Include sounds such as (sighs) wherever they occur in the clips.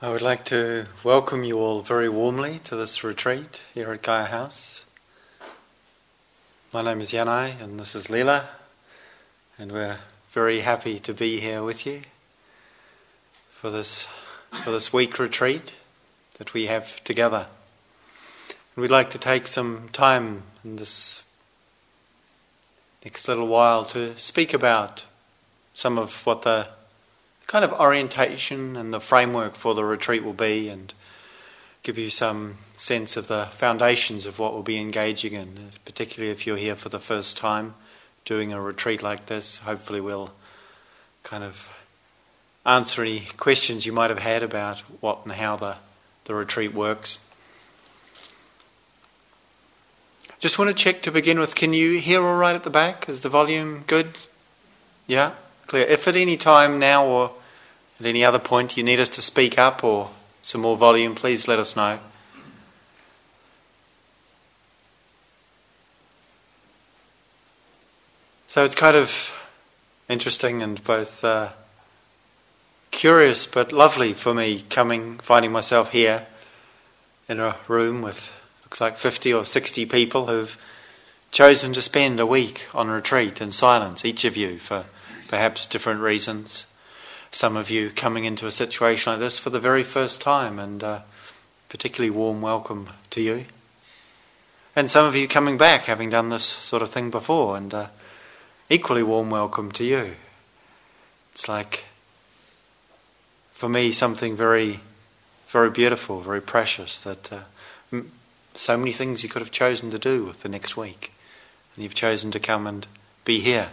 I would like to welcome you all very warmly to this retreat here at Gaia House. My name is Yanai and this is Leela, and we're very happy to be here with you for this, for this week retreat that we have together. And we'd like to take some time in this next little while to speak about some of what the kind of orientation and the framework for the retreat will be and give you some sense of the foundations of what we'll be engaging in, particularly if you're here for the first time doing a retreat like this. Hopefully, we'll kind of answer any questions you might have had about what and how the, the retreat works. Just want to check to begin with can you hear all right at the back? Is the volume good? Yeah? Clear. If at any time now or at any other point you need us to speak up or some more volume, please let us know. So it's kind of interesting and both uh, curious but lovely for me coming, finding myself here in a room with looks like 50 or 60 people who've chosen to spend a week on retreat in silence, each of you, for perhaps different reasons. Some of you coming into a situation like this for the very first time, and uh, particularly warm welcome to you. And some of you coming back, having done this sort of thing before, and uh, equally warm welcome to you. It's like, for me, something very, very beautiful, very precious that uh, so many things you could have chosen to do with the next week, and you've chosen to come and be here.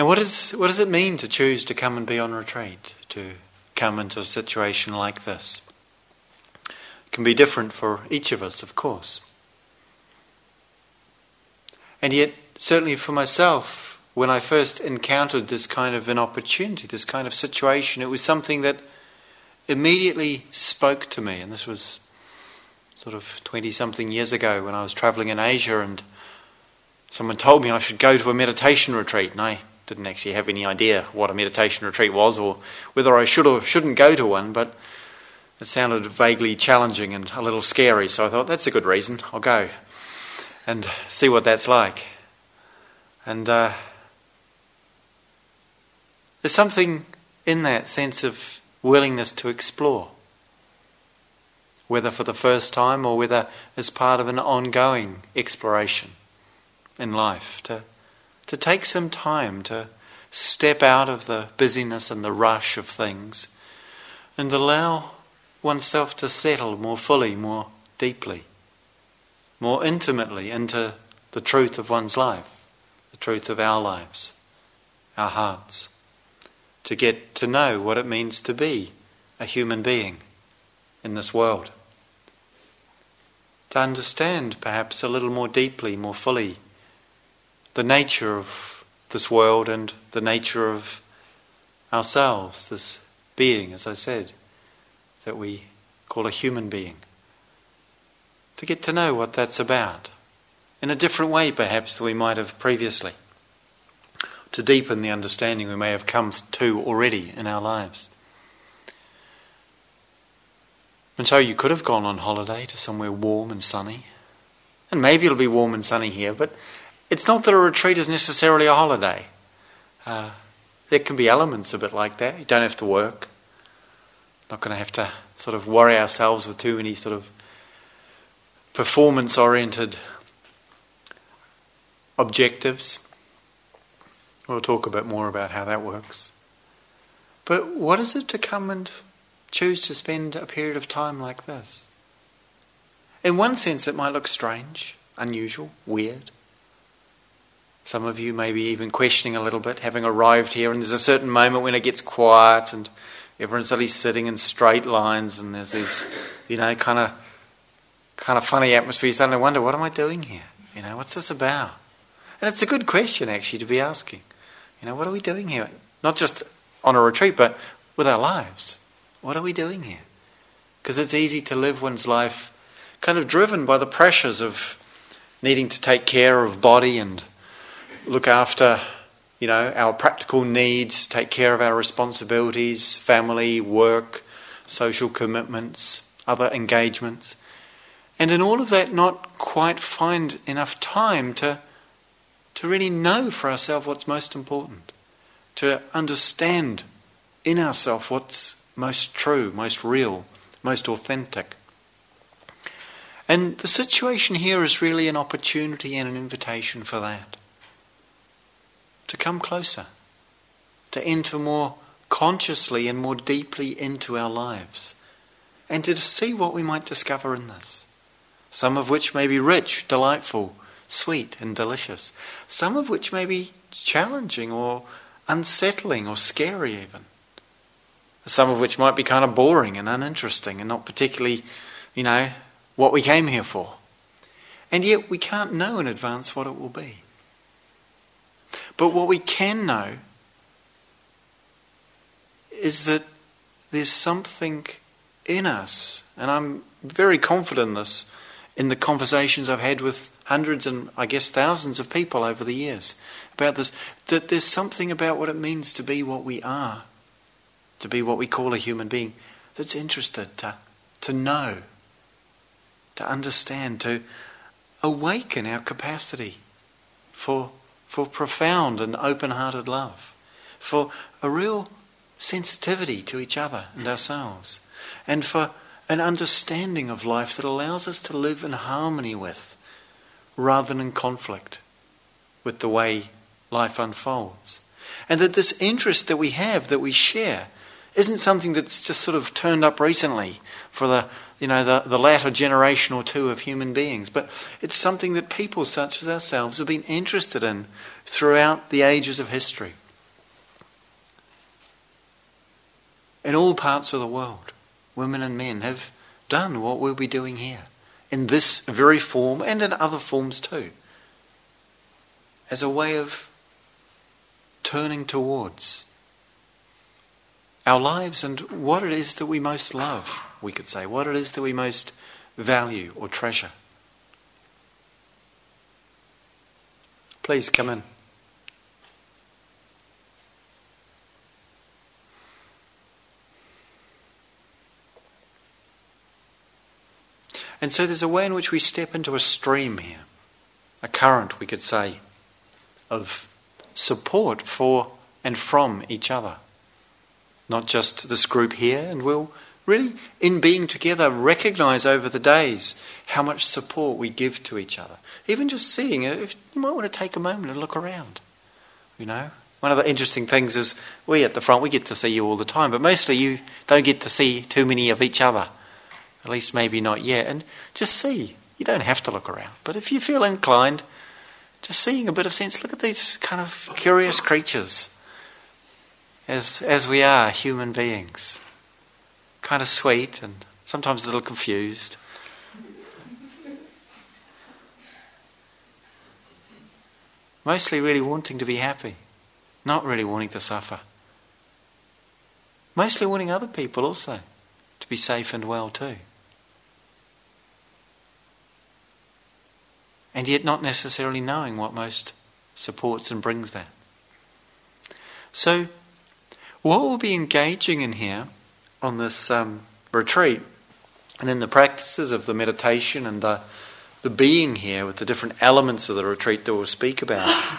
And what, is, what does it mean to choose to come and be on retreat, to come into a situation like this? It can be different for each of us, of course. And yet, certainly for myself, when I first encountered this kind of an opportunity, this kind of situation, it was something that immediately spoke to me. And this was sort of 20 something years ago when I was traveling in Asia and someone told me I should go to a meditation retreat. And I didn't actually have any idea what a meditation retreat was or whether I should or shouldn't go to one, but it sounded vaguely challenging and a little scary, so I thought that's a good reason, I'll go and see what that's like. And uh, there's something in that sense of willingness to explore, whether for the first time or whether as part of an ongoing exploration in life, to to take some time to step out of the busyness and the rush of things and allow oneself to settle more fully, more deeply, more intimately into the truth of one's life, the truth of our lives, our hearts, to get to know what it means to be a human being in this world. To understand perhaps a little more deeply, more fully, the nature of this world and the nature of ourselves, this being, as I said, that we call a human being. To get to know what that's about in a different way, perhaps, than we might have previously. To deepen the understanding we may have come to already in our lives. And so you could have gone on holiday to somewhere warm and sunny. And maybe it'll be warm and sunny here, but it's not that a retreat is necessarily a holiday. Uh, there can be elements of it like that. You don't have to work. Not going to have to sort of worry ourselves with too many sort of performance oriented objectives. We'll talk a bit more about how that works. But what is it to come and choose to spend a period of time like this? In one sense, it might look strange, unusual, weird. Some of you may be even questioning a little bit, having arrived here, and there's a certain moment when it gets quiet and everyone's suddenly sitting in straight lines, and there's this, you know, kind of, kind of funny atmosphere. You suddenly wonder, what am I doing here? You know, what's this about? And it's a good question actually to be asking. You know, what are we doing here? Not just on a retreat, but with our lives. What are we doing here? Because it's easy to live one's life kind of driven by the pressures of needing to take care of body and look after you know, our practical needs, take care of our responsibilities, family, work, social commitments, other engagements. And in all of that, not quite find enough time to, to really know for ourselves what's most important, to understand in ourselves what's most true, most real, most authentic. And the situation here is really an opportunity and an invitation for that. To come closer, to enter more consciously and more deeply into our lives, and to see what we might discover in this. Some of which may be rich, delightful, sweet, and delicious. Some of which may be challenging or unsettling or scary, even. Some of which might be kind of boring and uninteresting and not particularly, you know, what we came here for. And yet we can't know in advance what it will be. But what we can know is that there's something in us, and I'm very confident in this in the conversations I've had with hundreds and I guess thousands of people over the years about this, that there's something about what it means to be what we are, to be what we call a human being, that's interested to, to know, to understand, to awaken our capacity for, for profound and open hearted love, for a real sensitivity to each other and ourselves, and for an understanding of life that allows us to live in harmony with, rather than in conflict with the way life unfolds. And that this interest that we have, that we share, isn't something that's just sort of turned up recently for the you know the, the latter generation or two of human beings, but it's something that people such as ourselves have been interested in throughout the ages of history. in all parts of the world, women and men have done what we'll be doing here, in this very form and in other forms too, as a way of turning towards our lives and what it is that we most love, we could say, what it is that we most value or treasure. Please come in. And so there's a way in which we step into a stream here, a current, we could say, of support for and from each other. Not just this group here, and we'll really, in being together, recognize over the days how much support we give to each other. Even just seeing it, you might want to take a moment and look around. You know, one of the interesting things is we at the front, we get to see you all the time, but mostly you don't get to see too many of each other. At least maybe not yet. And just see. You don't have to look around. But if you feel inclined, just seeing a bit of sense, look at these kind of curious creatures as, as we are human beings. Kind of sweet and sometimes a little confused. Mostly really wanting to be happy, not really wanting to suffer. Mostly wanting other people also to be safe and well too. and yet not necessarily knowing what most supports and brings that. So, what we'll be engaging in here on this um, retreat and in the practices of the meditation and the, the being here with the different elements of the retreat that we'll speak about,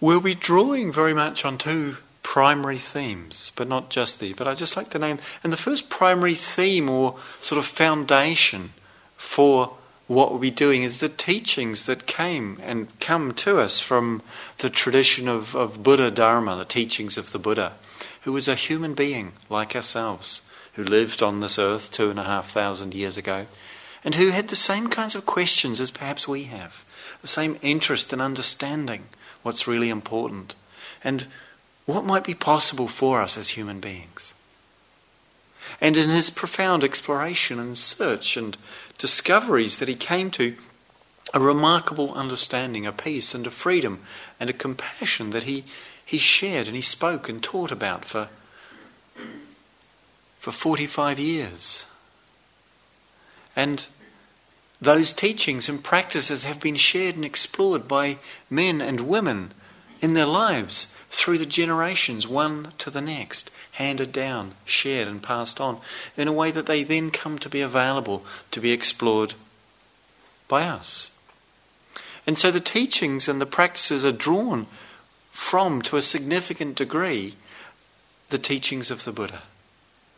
we'll be drawing very much on two primary themes, but not just these. But I'd just like to name, and the first primary theme or sort of foundation for what we're doing is the teachings that came and come to us from the tradition of, of Buddha Dharma, the teachings of the Buddha, who was a human being like ourselves, who lived on this earth two and a half thousand years ago, and who had the same kinds of questions as perhaps we have, the same interest in understanding what's really important, and what might be possible for us as human beings. And in his profound exploration and search and discoveries that he came to a remarkable understanding, a peace and a freedom and a compassion that he, he shared and he spoke and taught about for, for 45 years. And those teachings and practices have been shared and explored by men and women in their lives through the generations, one to the next, handed down, shared, and passed on, in a way that they then come to be available to be explored by us. And so the teachings and the practices are drawn from, to a significant degree, the teachings of the Buddha.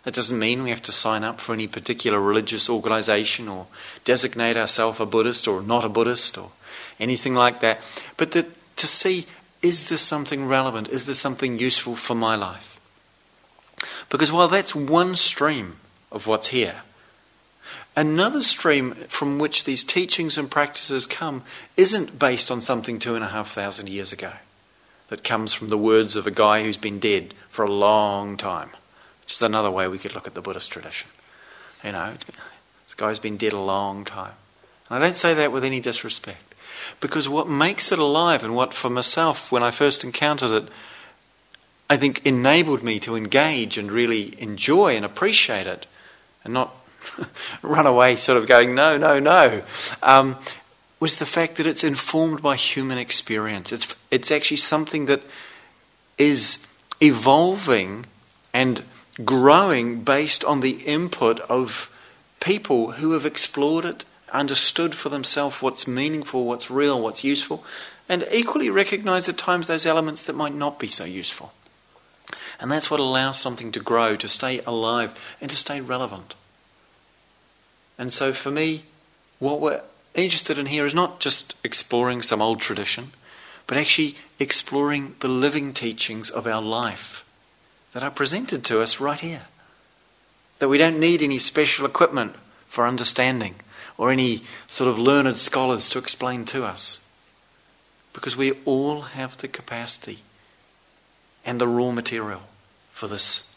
That doesn't mean we have to sign up for any particular religious organization or designate ourselves a Buddhist or not a Buddhist or anything like that. But that to see is this something relevant? Is this something useful for my life? Because while that's one stream of what's here, another stream from which these teachings and practices come isn't based on something two and a half thousand years ago, that comes from the words of a guy who's been dead for a long time, which is another way we could look at the Buddhist tradition. You know, been, this guy's been dead a long time. And I don't say that with any disrespect. Because what makes it alive, and what for myself, when I first encountered it, I think enabled me to engage and really enjoy and appreciate it, and not (laughs) run away sort of going, no, no, no, um, was the fact that it's informed by human experience. It's, it's actually something that is evolving and growing based on the input of people who have explored it understood for themselves what's meaningful, what's real, what's useful, and equally recognize at times those elements that might not be so useful. And that's what allows something to grow, to stay alive, and to stay relevant. And so for me, what we're interested in here is not just exploring some old tradition, but actually exploring the living teachings of our life that are presented to us right here. That we don't need any special equipment for understanding or any sort of learned scholars to explain to us. Because we all have the capacity and the raw material for this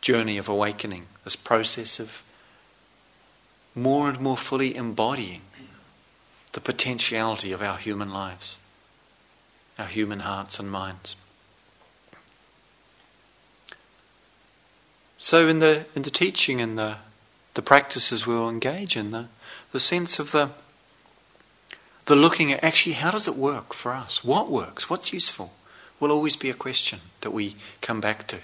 journey of awakening, this process of more and more fully embodying the potentiality of our human lives, our human hearts and minds. So, in the, in the teaching and the, the practices we'll engage in, the, the sense of the, the looking at actually how does it work for us? What works? What's useful? Will always be a question that we come back to.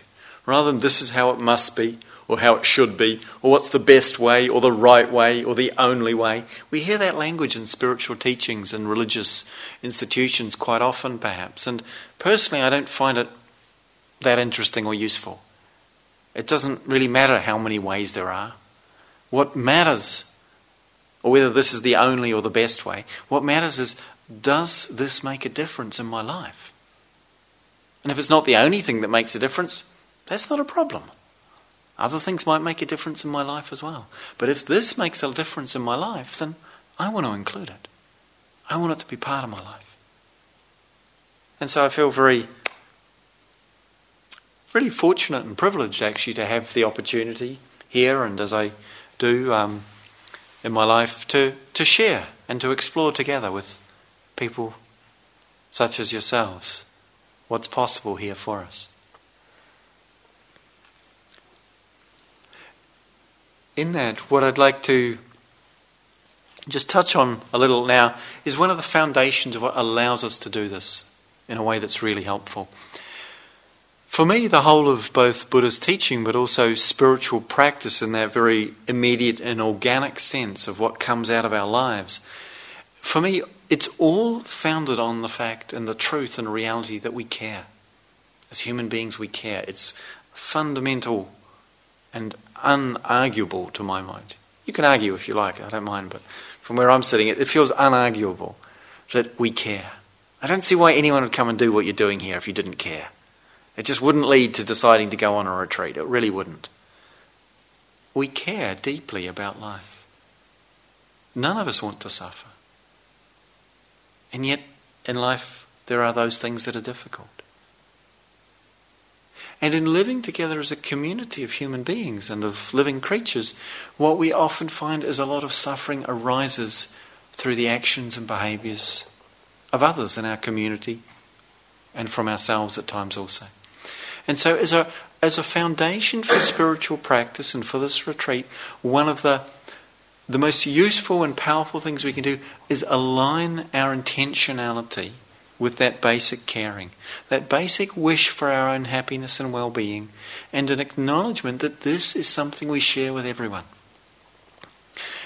Rather than this is how it must be, or how it should be, or what's the best way, or the right way, or the only way. We hear that language in spiritual teachings and religious institutions quite often, perhaps. And personally, I don't find it that interesting or useful. It doesn't really matter how many ways there are. What matters or whether this is the only or the best way. What matters is does this make a difference in my life? And if it's not the only thing that makes a difference, that's not a problem. Other things might make a difference in my life as well. But if this makes a difference in my life, then I want to include it. I want it to be part of my life. And so I feel very, really fortunate and privileged actually to have the opportunity here and as I do um, in my life to, to share and to explore together with people such as yourselves what's possible here for us. In that, what I'd like to just touch on a little now is one of the foundations of what allows us to do this in a way that's really helpful. For me, the whole of both Buddha's teaching, but also spiritual practice in that very immediate and organic sense of what comes out of our lives, for me, it's all founded on the fact and the truth and reality that we care. As human beings, we care. It's fundamental and unarguable to my mind. You can argue if you like, I don't mind, but from where I'm sitting, it feels unarguable that we care. I don't see why anyone would come and do what you're doing here if you didn't care. It just wouldn't lead to deciding to go on a retreat. It really wouldn't. We care deeply about life. None of us want to suffer. And yet, in life, there are those things that are difficult. And in living together as a community of human beings and of living creatures, what we often find is a lot of suffering arises through the actions and behaviors of others in our community and from ourselves at times also. And so, as a, as a foundation for spiritual practice and for this retreat, one of the, the most useful and powerful things we can do is align our intentionality with that basic caring, that basic wish for our own happiness and well being, and an acknowledgement that this is something we share with everyone.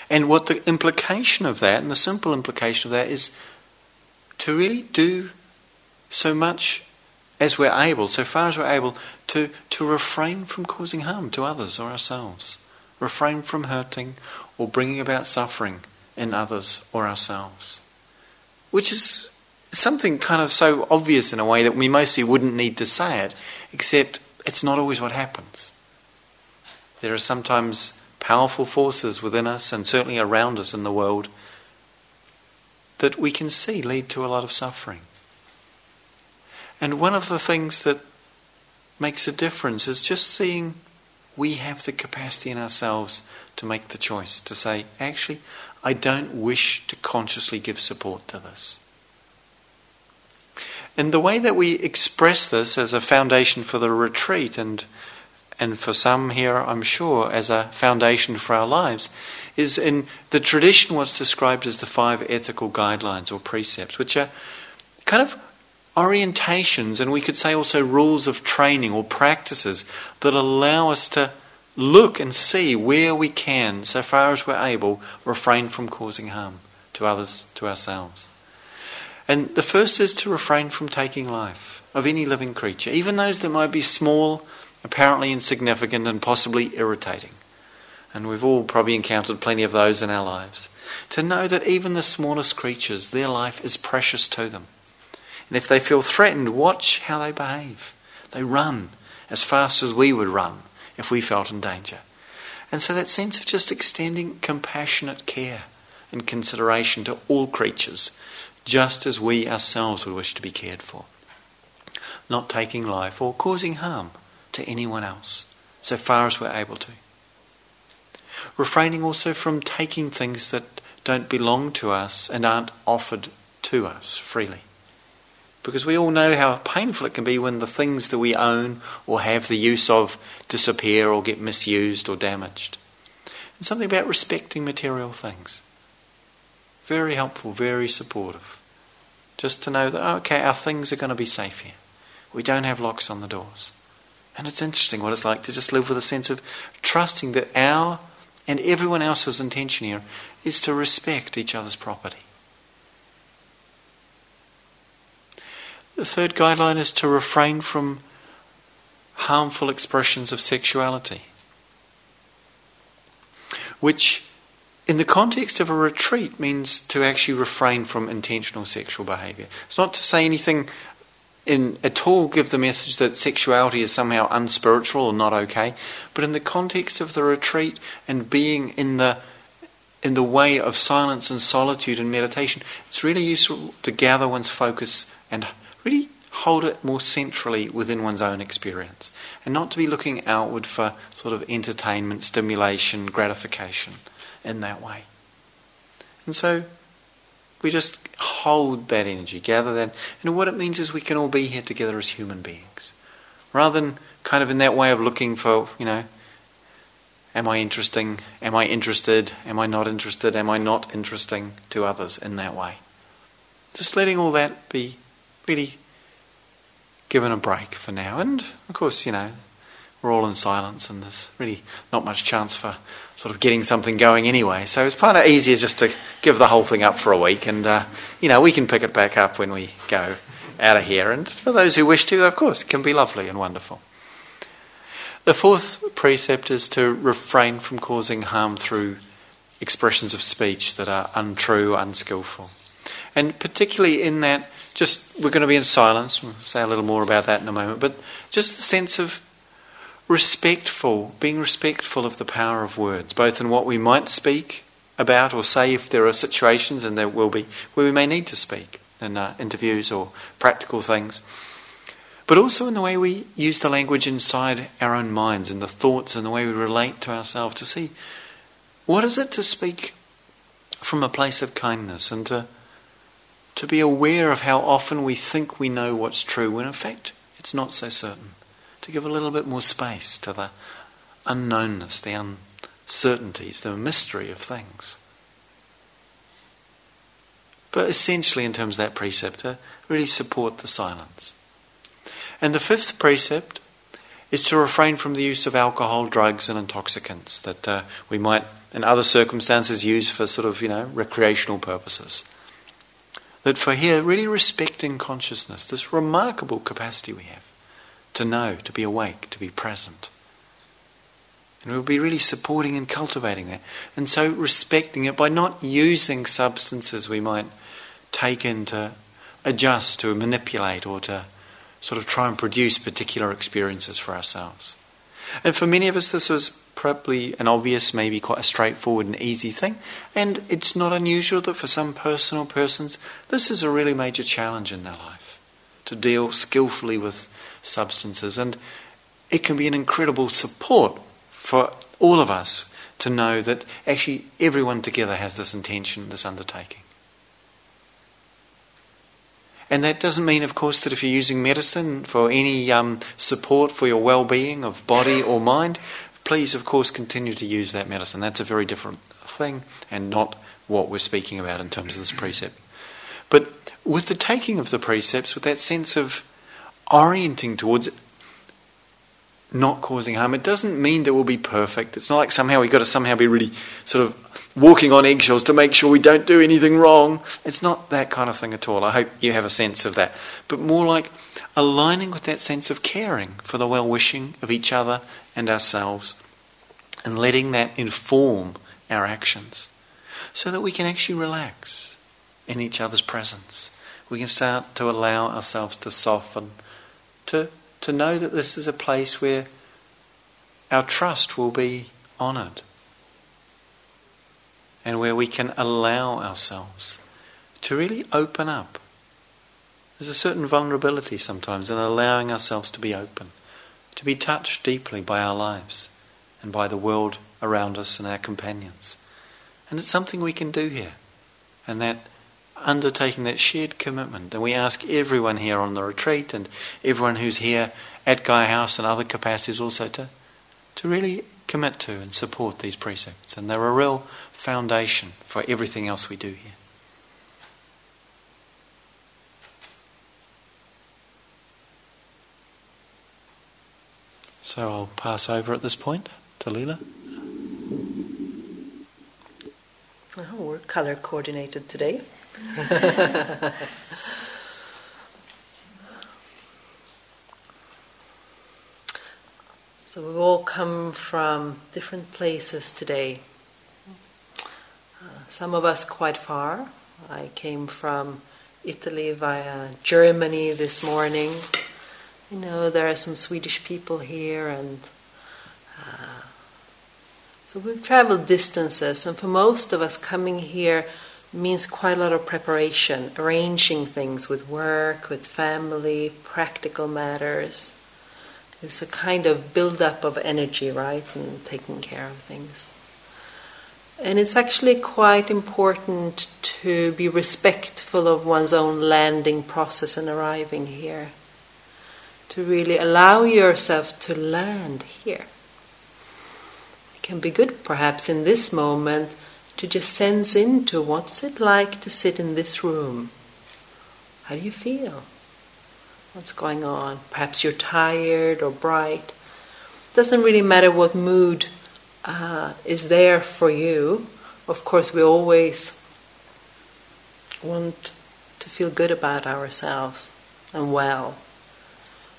And what the implication of that, and the simple implication of that, is to really do so much as we're able, so far as we're able, to, to refrain from causing harm to others or ourselves, refrain from hurting or bringing about suffering in others or ourselves. Which is something kind of so obvious in a way that we mostly wouldn't need to say it, except it's not always what happens. There are sometimes powerful forces within us and certainly around us in the world that we can see lead to a lot of suffering. And one of the things that makes a difference is just seeing we have the capacity in ourselves to make the choice to say, actually, I don't wish to consciously give support to this. And the way that we express this as a foundation for the retreat, and, and for some here, I'm sure, as a foundation for our lives, is in the tradition what's described as the five ethical guidelines or precepts, which are kind of orientations, and we could say also rules of training or practices that allow us to look and see where we can, so far as we're able, refrain from causing harm to others, to ourselves. And the first is to refrain from taking life of any living creature, even those that might be small, apparently insignificant, and possibly irritating. And we've all probably encountered plenty of those in our lives. To know that even the smallest creatures, their life is precious to them. And if they feel threatened, watch how they behave. They run as fast as we would run if we felt in danger. And so that sense of just extending compassionate care and consideration to all creatures, just as we ourselves would wish to be cared for. Not taking life or causing harm to anyone else, so far as we're able to. Refraining also from taking things that don't belong to us and aren't offered to us freely. Because we all know how painful it can be when the things that we own or have the use of disappear or get misused or damaged. And something about respecting material things. Very helpful, very supportive. Just to know that, oh, okay, our things are going to be safe here. We don't have locks on the doors. And it's interesting what it's like to just live with a sense of trusting that our and everyone else's intention here is to respect each other's property. The third guideline is to refrain from harmful expressions of sexuality, which, in the context of a retreat, means to actually refrain from intentional sexual behavior. It's not to say anything in at all give the message that sexuality is somehow unspiritual or not okay, but in the context of the retreat and being in the in the way of silence and solitude and meditation, it's really useful to gather one's focus and really hold it more centrally within one's own experience and not to be looking outward for sort of entertainment, stimulation, gratification in that way. And so we just hold that energy, gather that. And what it means is we can all be here together as human beings. Rather than kind of in that way of looking for, you know, am I interesting? Am I interested? Am I not interested? Am I not interesting to others in that way? Just letting all that be really given a break for now. And of course, you know, we're all in silence and there's really not much chance for sort of getting something going anyway. So it's kind of easier just to give the whole thing up for a week and, uh, you know, we can pick it back up when we go out of here. And for those who wish to, of course, it can be lovely and wonderful. The fourth precept is to refrain from causing harm through expressions of speech that are untrue, unskillful. And particularly in that just we're going to be in silence. We'll say a little more about that in a moment. But just the sense of respectful, being respectful of the power of words, both in what we might speak about or say if there are situations, and there will be, where we may need to speak in uh, interviews or practical things. But also in the way we use the language inside our own minds and the thoughts and the way we relate to ourselves to see what is it to speak from a place of kindness and to to be aware of how often we think we know what's true when in fact it's not so certain. To give a little bit more space to the unknownness, the uncertainties, the mystery of things. But essentially, in terms of that precept, to really support the silence. And the fifth precept is to refrain from the use of alcohol, drugs, and intoxicants that uh, we might, in other circumstances, use for sort of, you know, recreational purposes. That for here, really respecting consciousness, this remarkable capacity we have to know, to be awake, to be present. And we'll be really supporting and cultivating that. And so respecting it by not using substances we might take in to adjust, to manipulate, or to sort of try and produce particular experiences for ourselves. And for many of us, this was probably an obvious, maybe quite a straightforward and easy thing. And it's not unusual that for some personal persons, this is a really major challenge in their life to deal skillfully with substances. And it can be an incredible support for all of us to know that actually everyone together has this intention, this undertaking. And that doesn't mean, of course, that if you're using medicine for any um, support for your well being of body or mind, please, of course, continue to use that medicine. That's a very different thing and not what we're speaking about in terms of this precept. But with the taking of the precepts, with that sense of orienting towards not causing harm, it doesn't mean that we'll be perfect. It's not like somehow we've got to somehow be really sort of walking on eggshells to make sure we don't do anything wrong. It's not that kind of thing at all. I hope you have a sense of that. But more like aligning with that sense of caring for the well wishing of each other and ourselves and letting that inform our actions so that we can actually relax in each other's presence. We can start to allow ourselves to soften, to, to know that this is a place where our trust will be honoured and where we can allow ourselves to really open up. There's a certain vulnerability sometimes in allowing ourselves to be open, to be touched deeply by our lives and by the world around us and our companions. And it's something we can do here. And that undertaking that shared commitment. And we ask everyone here on the retreat and everyone who's here at Gaia House and other capacities also to, to really commit to and support these precepts. And they're a real foundation for everything else we do here. So I'll pass over at this point to Leela. Oh, we're color coordinated today. (laughs) so we've all come from different places today. Uh, some of us quite far. I came from Italy via Germany this morning. You know, there are some Swedish people here, and uh, so we've traveled distances. And for most of us, coming here means quite a lot of preparation, arranging things with work, with family, practical matters. It's a kind of build-up of energy, right, and taking care of things. And it's actually quite important to be respectful of one's own landing process and arriving here. To really allow yourself to land here. It can be good, perhaps, in this moment to just sense into what's it like to sit in this room. How do you feel? What's going on? Perhaps you're tired or bright. It doesn't really matter what mood uh, is there for you. Of course, we always want to feel good about ourselves and well.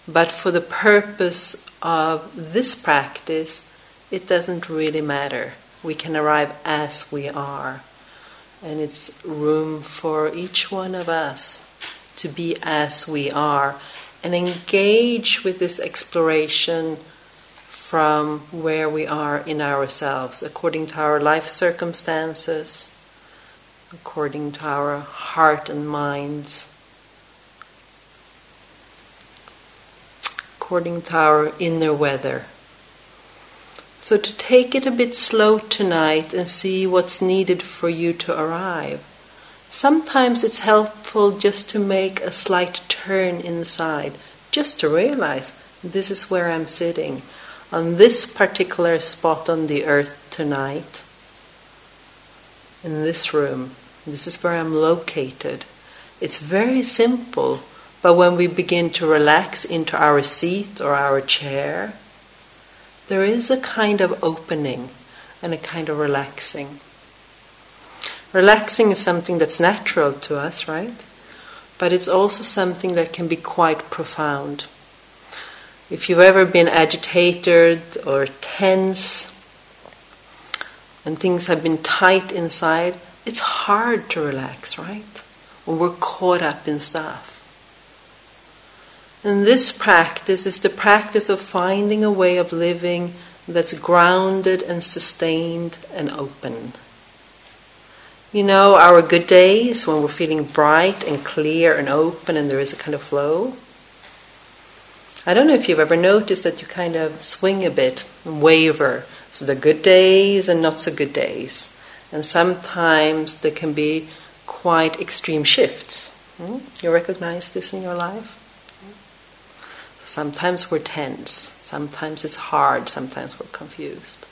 But for the purpose of this practice, it doesn't really matter we can arrive as we are. And it's room for each one of us to be as we are and engage with this exploration from where we are in ourselves, according to our life circumstances, according to our heart and minds, according to our inner weather. So, to take it a bit slow tonight and see what's needed for you to arrive. Sometimes it's helpful just to make a slight turn inside, just to realize this is where I'm sitting. on this particular spot on the earth tonight, in this room, this is where I'm located. It's very simple, but when we begin to relax into our seat or our chair, there is a kind of opening and a kind of relaxing. Relaxing is something that's natural to us, right? But it's also something that can be quite profound. If you've ever been agitated or tense and things have been tight inside, it's hard to relax, right? When we're caught up in stuff. And this practice is the practice of finding a way of living that's grounded and sustained and open. You know, our good days when we're feeling bright and clear and open and there is a kind of flow. I don't know if you've ever noticed that you kind of swing a bit and waver. So the good days and not so good days. And sometimes there can be quite extreme shifts. Hmm? You recognize this in your life? Sometimes we're tense, sometimes it's hard, sometimes we're confused.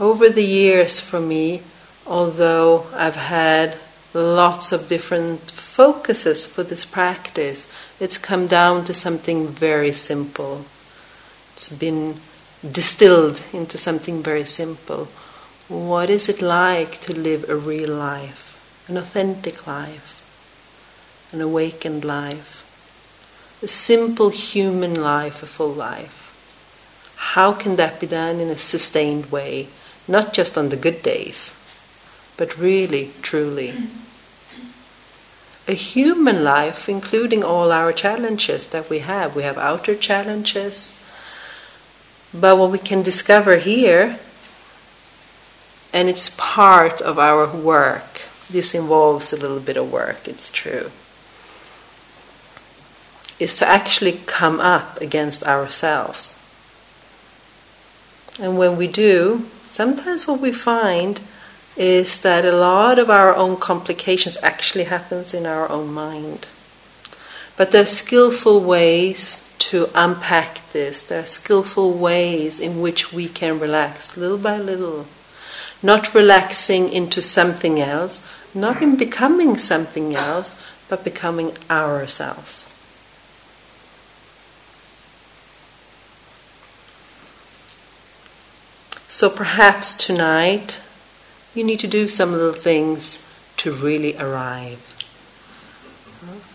Over the years, for me, although I've had lots of different focuses for this practice, it's come down to something very simple. It's been distilled into something very simple. What is it like to live a real life, an authentic life? An awakened life, a simple human life, a full life. How can that be done in a sustained way, not just on the good days, but really, truly? A human life, including all our challenges that we have. We have outer challenges, but what we can discover here, and it's part of our work, this involves a little bit of work, it's true is to actually come up against ourselves. And when we do, sometimes what we find is that a lot of our own complications actually happens in our own mind. But there are skillful ways to unpack this. There are skillful ways in which we can relax little by little. Not relaxing into something else, not in becoming something else, but becoming ourselves. So perhaps tonight you need to do some little things to really arrive.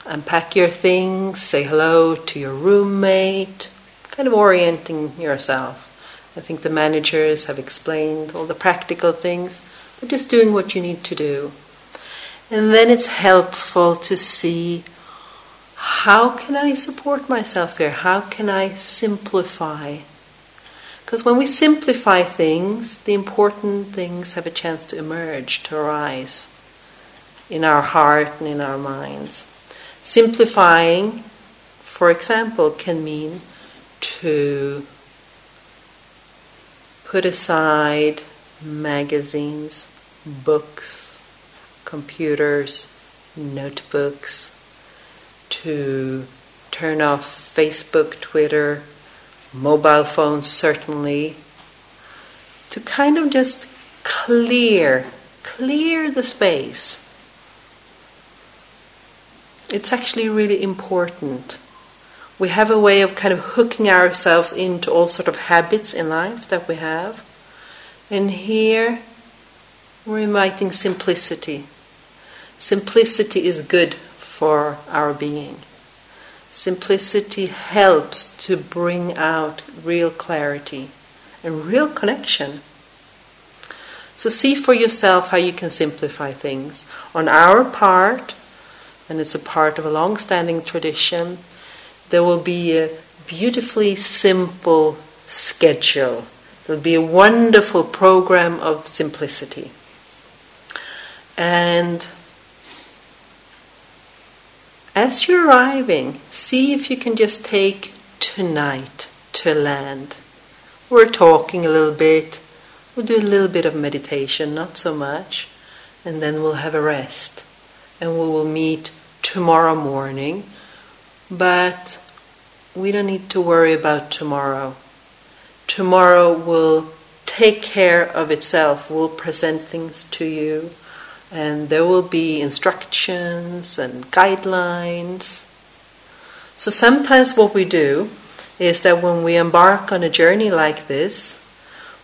Unpack your things, say hello to your roommate, kind of orienting yourself. I think the managers have explained all the practical things, but just doing what you need to do. And then it's helpful to see how can I support myself here? How can I simplify because when we simplify things, the important things have a chance to emerge, to arise in our heart and in our minds. Simplifying, for example, can mean to put aside magazines, books, computers, notebooks, to turn off Facebook, Twitter, mobile phones certainly, to kind of just clear, clear the space. It's actually really important. We have a way of kind of hooking ourselves into all sort of habits in life that we have. And here we're inviting simplicity. Simplicity is good for our being. Simplicity helps to bring out real clarity and real connection. So, see for yourself how you can simplify things. On our part, and it's a part of a long standing tradition, there will be a beautifully simple schedule. There'll be a wonderful program of simplicity. And as you're arriving, see if you can just take tonight to land. We're talking a little bit, we'll do a little bit of meditation, not so much, and then we'll have a rest. And we will meet tomorrow morning But we don't need to worry about tomorrow. Tomorrow will take care of itself, will present things to you, and there will be instructions and guidelines. So sometimes what we do is that when we embark on a journey like this,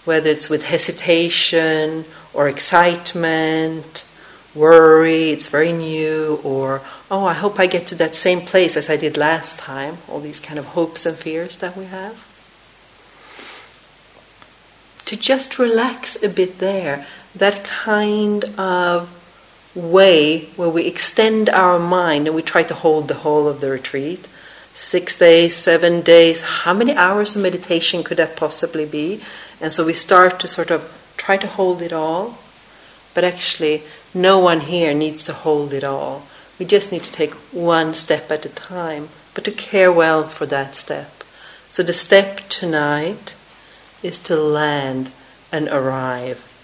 whether it's with hesitation or excitement, worry, it's very new, or oh, I hope I get to that same place as I did last time, all these kind of hopes and fears that we have. To just relax a bit there, that kind of way where we extend our mind and we try to hold the whole of the retreat. Six days, seven days, how many hours of meditation could that possibly be? And so we start to sort of try to hold it all. But actually, no one here needs to hold it all. We just need to take one step at a time, but to care well for that step. So the step tonight is to land and arrive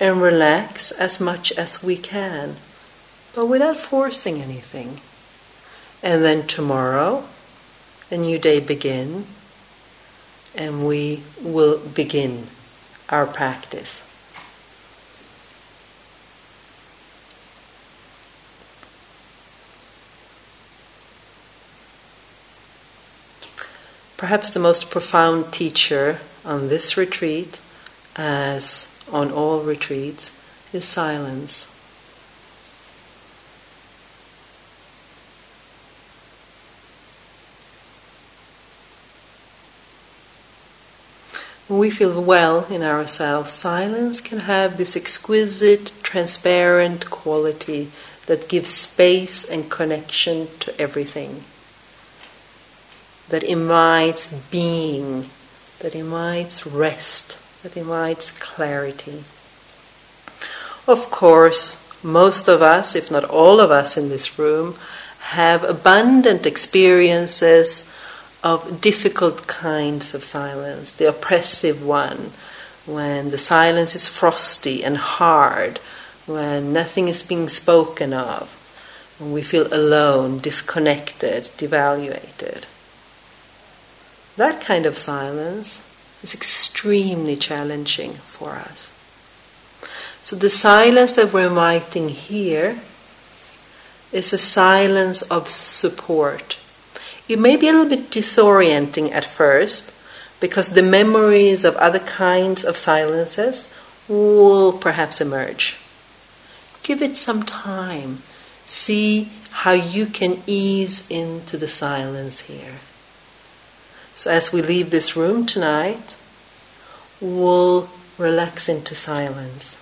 and relax as much as we can, but without forcing anything. And then tomorrow, a new day begin, and we will begin our practice. Perhaps the most profound teacher on this retreat, as on all retreats, is silence. When we feel well in ourselves, silence can have this exquisite, transparent quality that gives space and connection to everything. That invites being, that invites rest, that invites clarity. Of course, most of us, if not all of us in this room, have abundant experiences of difficult kinds of silence, the oppressive one, when the silence is frosty and hard, when nothing is being spoken of, when we feel alone, disconnected, devaluated. That kind of silence is extremely challenging for us. So, the silence that we're inviting here is a silence of support. It may be a little bit disorienting at first because the memories of other kinds of silences will perhaps emerge. Give it some time. See how you can ease into the silence here. So as we leave this room tonight, we'll relax into silence.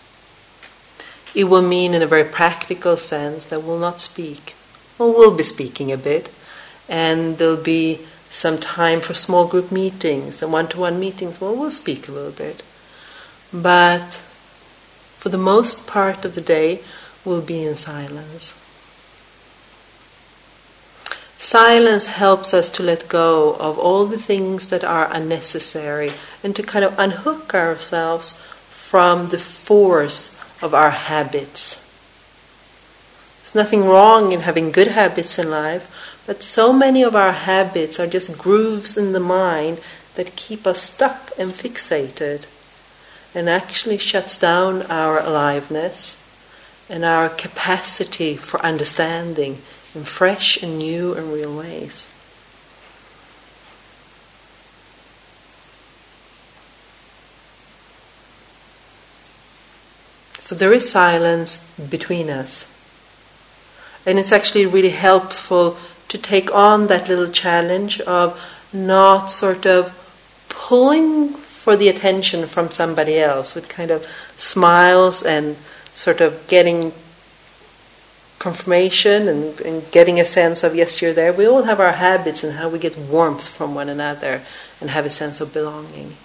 It will mean, in a very practical sense, that we'll not speak. Well, we'll be speaking a bit, and there'll be some time for small group meetings and one to one meetings. Well, we'll speak a little bit. But for the most part of the day, we'll be in silence. Silence helps us to let go of all the things that are unnecessary and to kind of unhook ourselves from the force of our habits. There's nothing wrong in having good habits in life, but so many of our habits are just grooves in the mind that keep us stuck and fixated and actually shuts down our aliveness and our capacity for understanding in fresh and new and real ways. So there is silence between us. And it's actually really helpful to take on that little challenge of not sort of pulling for the attention from somebody else with kind of smiles and sort of getting confirmation and, and getting a sense of, yes, you're there. We all have our habits and how we get warmth from one another and have a sense of belonging.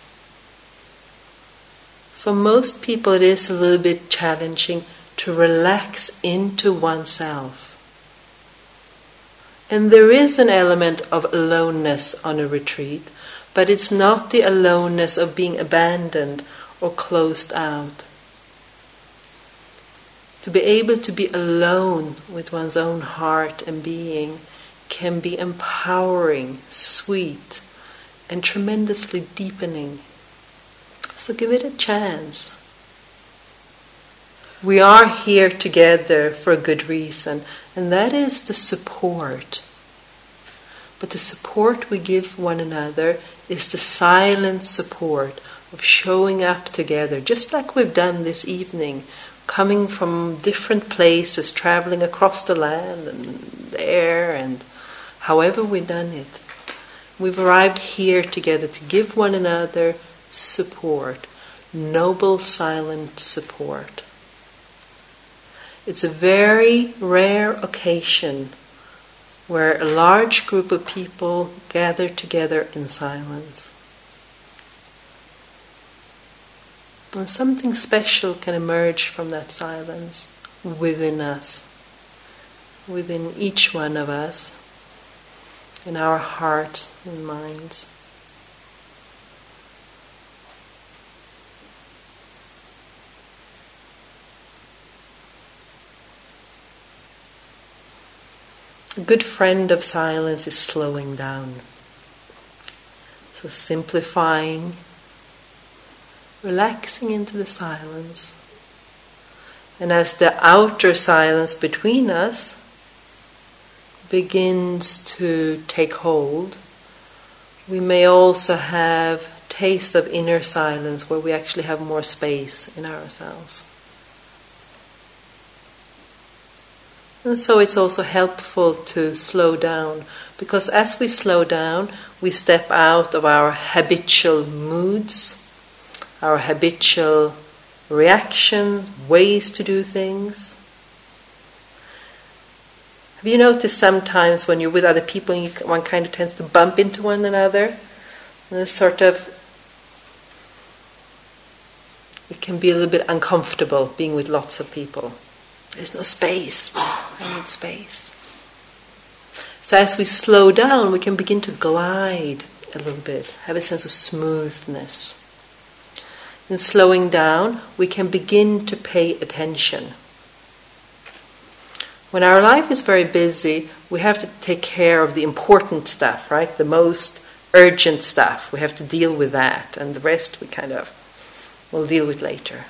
For most people, it is a little bit challenging to relax into oneself. And there is an element of aloneness on a retreat, but it's not the aloneness of being abandoned or closed out to be able to be alone with one's own heart and being can be empowering, sweet, and tremendously deepening. So give it a chance. We are here together for a good reason, and that is the support. But the support we give one another is the silent support of showing up together, just like we've done this evening, coming from different places, traveling across the land and the air, and however we've done it. We've arrived here together to give one another support, noble silent support. It's a very rare occasion where a large group of people gather together in silence. And something special can emerge from that silence within us, within each one of us, in our hearts and minds. A good friend of silence is slowing down. So simplifying, relaxing into the silence. And as the outer silence between us begins to take hold, we may also have taste of inner silence where we actually have more space in ourselves. And so it's also helpful to slow down because as we slow down, we step out of our habitual moods, our habitual reactions, ways to do things. Have you noticed sometimes when you're with other people, you, one kind of tends to bump into one another? And sort of, it can be a little bit uncomfortable being with lots of people. There's no space. (sighs) I need space. So as we slow down, we can begin to glide a little bit, have a sense of smoothness. In slowing down, we can begin to pay attention. When our life is very busy, we have to take care of the important stuff, right? The most urgent stuff. We have to deal with that, and the rest we kind of will deal with later.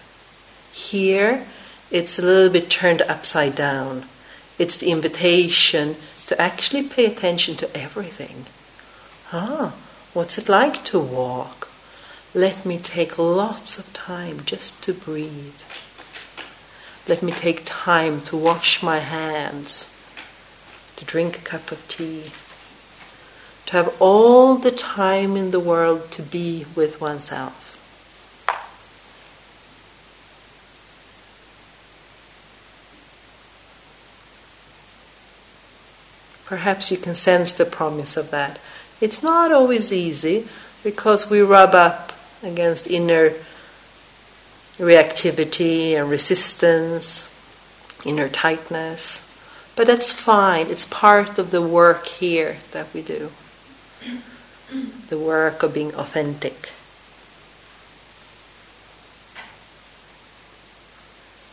Here, it's a little bit turned upside down. It's the invitation to actually pay attention to everything. Ah, what's it like to walk? Let me take lots of time just to breathe. Let me take time to wash my hands, to drink a cup of tea, to have all the time in the world to be with oneself. Perhaps you can sense the promise of that. It's not always easy because we rub up against inner reactivity and resistance, inner tightness. But that's fine, it's part of the work here that we do. The work of being authentic.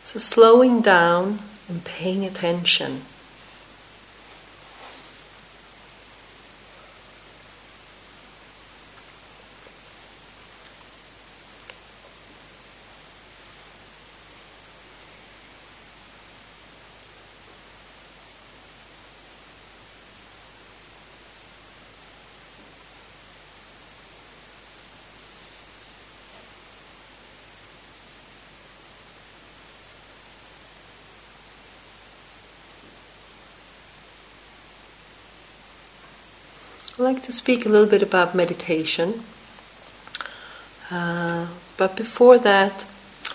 So, slowing down and paying attention like to speak a little bit about meditation. Uh, but before that,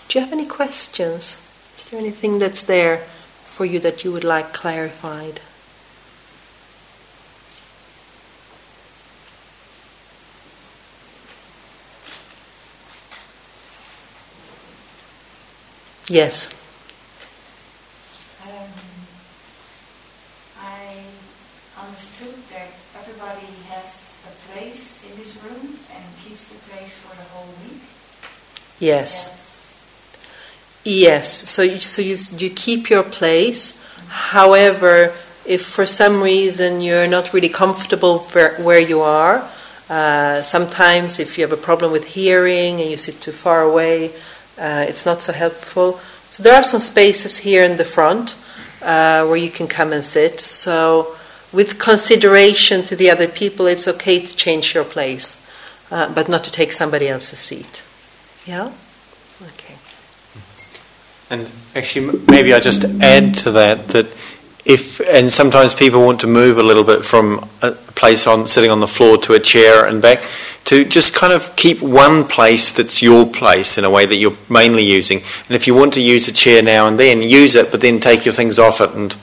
do you have any questions? Is there anything that's there for you that you would like clarified? Yes. Yes. Yes. So you, so you, you keep your place. However, if for some reason you're not really comfortable where you are, uh, sometimes if you have a problem with hearing and you sit too far away, uh, it's not so helpful. So there are some spaces here in the front uh, where you can come and sit. So with consideration to the other people, it's okay to change your place, uh, but not to take somebody else's seat. Yeah? Okay. And actually, maybe I just add to that that if and sometimes people want to move a little bit from a place on sitting on the floor to a chair and back to just kind of keep one place that's your place in a way that you're mainly using and if you want to use a chair now and then use it but then take your things off it and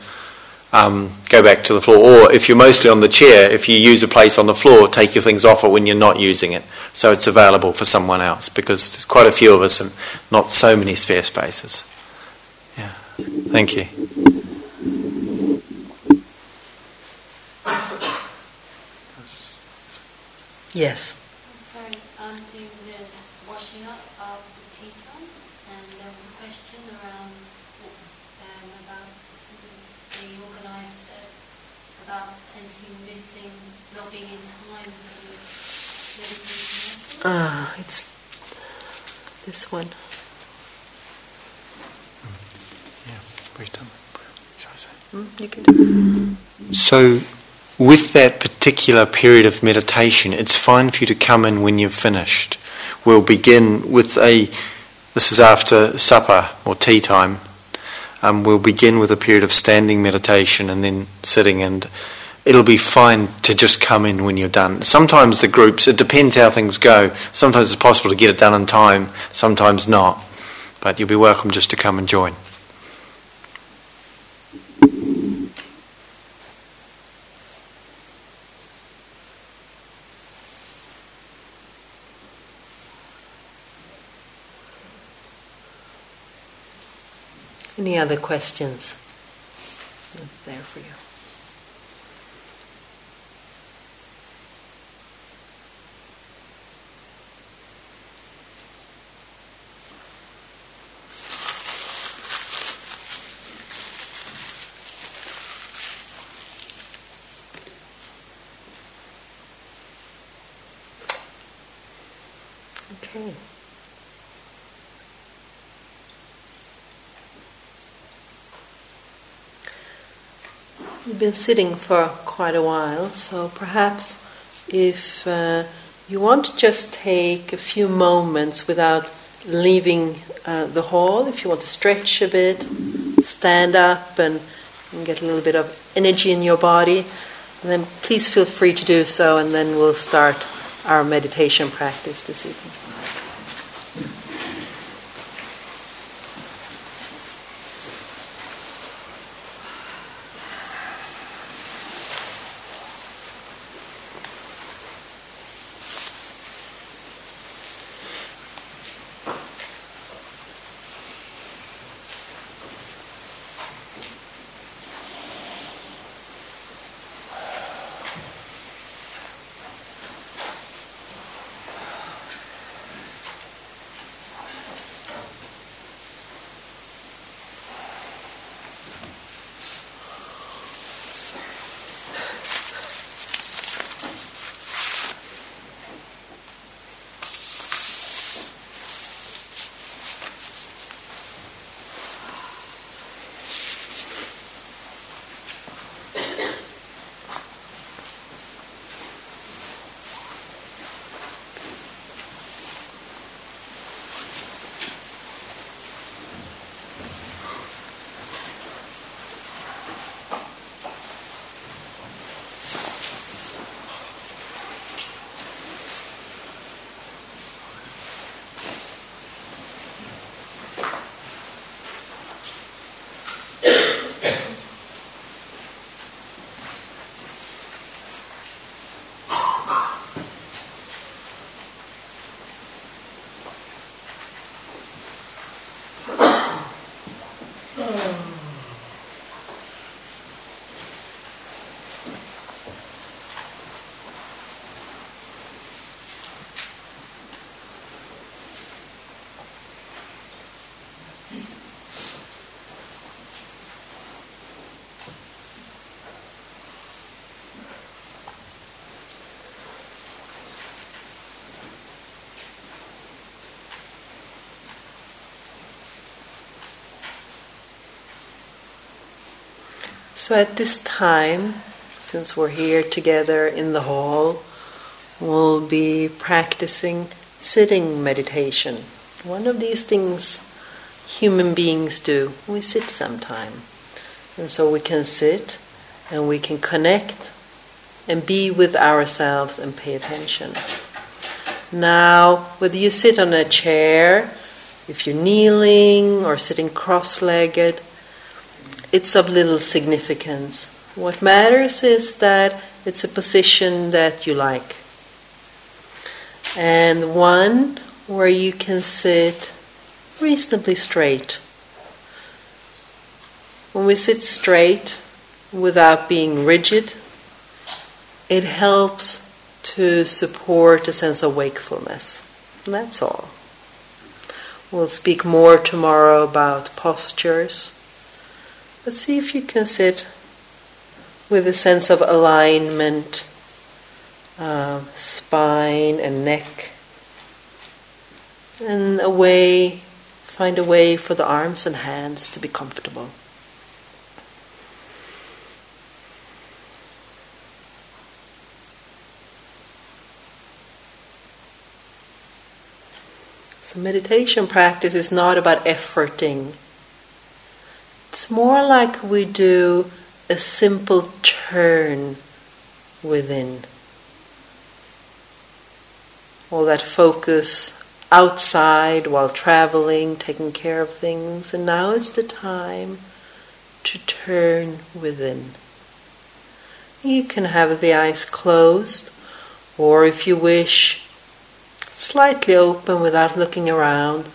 um, go back to the floor. Or if you're mostly on the chair if you use a place on the floor take your things off it when you're not using it. So it's available for someone else because there's quite a few of us and not so many spare spaces. Yeah. Thank you. Yes. Sorry, I'm doing the washing up of the tea time, and there was a question around um, about the organizer said about potentially missing, not being in time for the meditation. Ah, it's this one. Yeah, we've done. Shall I say? Mm, you can. So with that particular period of meditation, it's fine for you to come in when you've finished. We'll begin with a, this is after supper or tea time. Um, we'll begin with a period of standing meditation and then sitting, and it'll be fine to just come in when you're done. Sometimes the groups, it depends how things go. Sometimes it's possible to get it done in time, sometimes not. But you'll be welcome just to come and join. Any other questions? There for you. Okay. You've been sitting for quite a while, so perhaps if uh, you want to just take a few moments without leaving uh, the hall, if you want to stretch a bit, stand up and, and get a little bit of energy in your body, then please feel free to do so, and then we'll start our meditation practice this evening. So at this time, since we're here together in the hall, we'll be practicing sitting meditation. One of these things human beings do. We sit sometime. And so we can sit and we can connect and be with ourselves and pay attention. Now, whether you sit on a chair, if you're kneeling or sitting cross legged, it's of little significance. What matters is that it's a position that you like. And one where you can sit reasonably straight. When we sit straight without being rigid, it helps to support a sense of wakefulness. And that's all. We'll speak more tomorrow about postures. But see if you can sit with a sense of alignment, uh, spine and neck, and a way Find a way for the arms and hands to be comfortable. So, meditation practice is not about efforting. It's more like we do a simple turn within. All that focus outside while traveling, taking care of things, and now is the time to turn within. You can have the eyes closed, or if you wish, slightly open without looking around,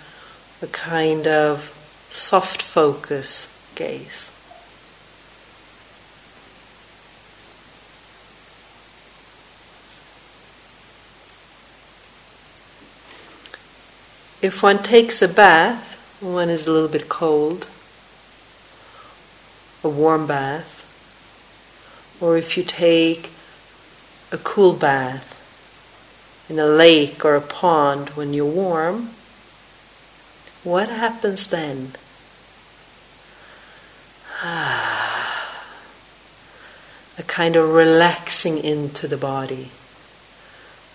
a kind of soft focus gaze. If one takes a bath, one is a little bit cold, a warm bath, or if you take a cool bath in a lake or a pond when you're warm, what happens then? (sighs) a kind of relaxing into the body.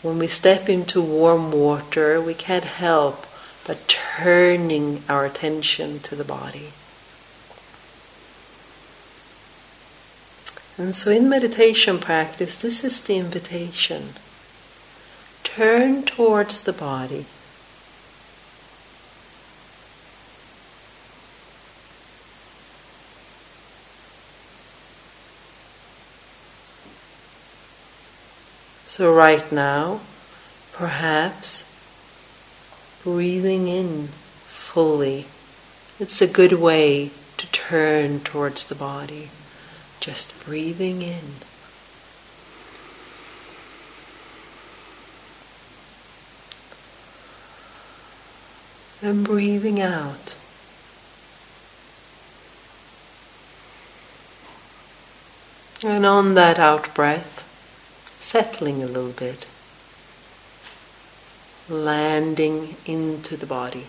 When we step into warm water, we can't help but turning our attention to the body. And so, in meditation practice, this is the invitation. Turn towards the body. So, right now, perhaps breathing in fully. It's a good way to turn towards the body. Just breathing in. And breathing out. And on that out breath, settling a little bit landing into the body.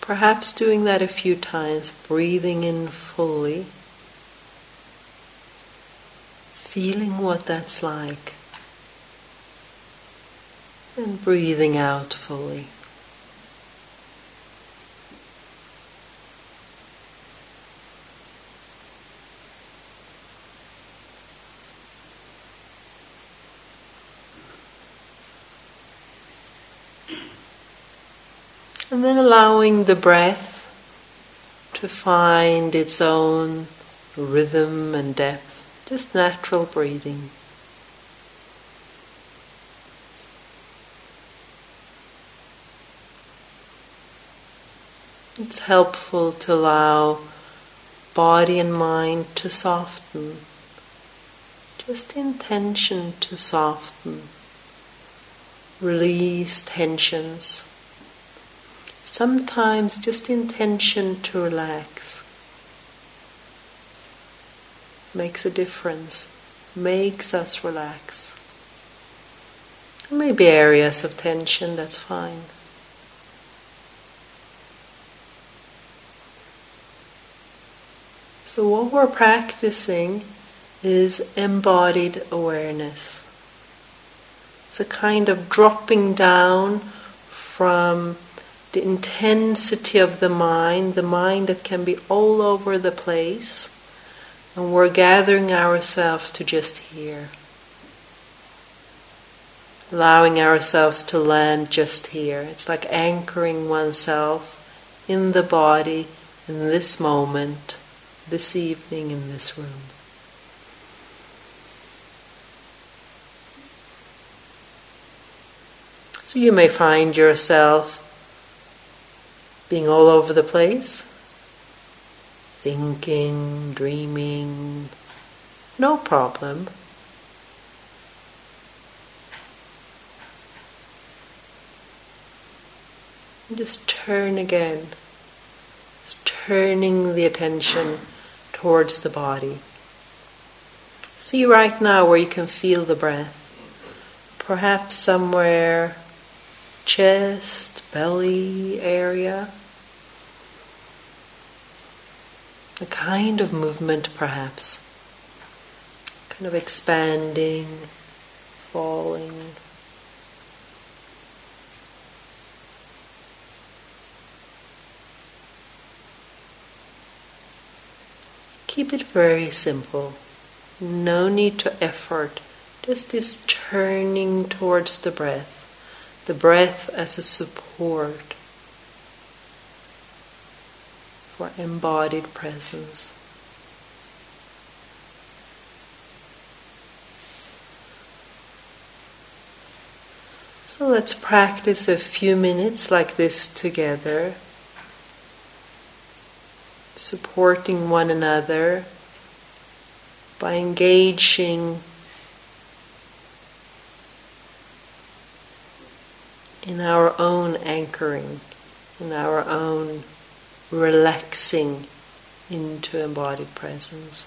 Perhaps doing that a few times, breathing in fully, feeling what that's like, and breathing out fully. And then allowing the breath to find its own rhythm and depth, just natural breathing. It's helpful to allow body and mind to soften, just intention to soften, release tensions sometimes just intention to relax makes a difference, makes us relax. There may be areas of tension, that's fine. So, what we're practicing is embodied awareness. It's a kind of dropping down from the intensity of the mind, the mind that can be all over the place, and we're gathering ourselves to just here. Allowing ourselves to land just here. It's like anchoring oneself in the body in this moment, this evening in this room. So you may find yourself being all over the place, thinking, dreaming, no problem. And just turn again, just turning the attention towards the body. See right now where you can feel the breath. Perhaps somewhere chest, belly area. A kind of movement, perhaps. Kind of expanding, falling. Keep it very simple. No need to effort. Just this turning towards the breath. The breath as a support for embodied presence. So let's practice a few minutes like this together, supporting one another by engaging in our own anchoring, in our own relaxing into embodied presence.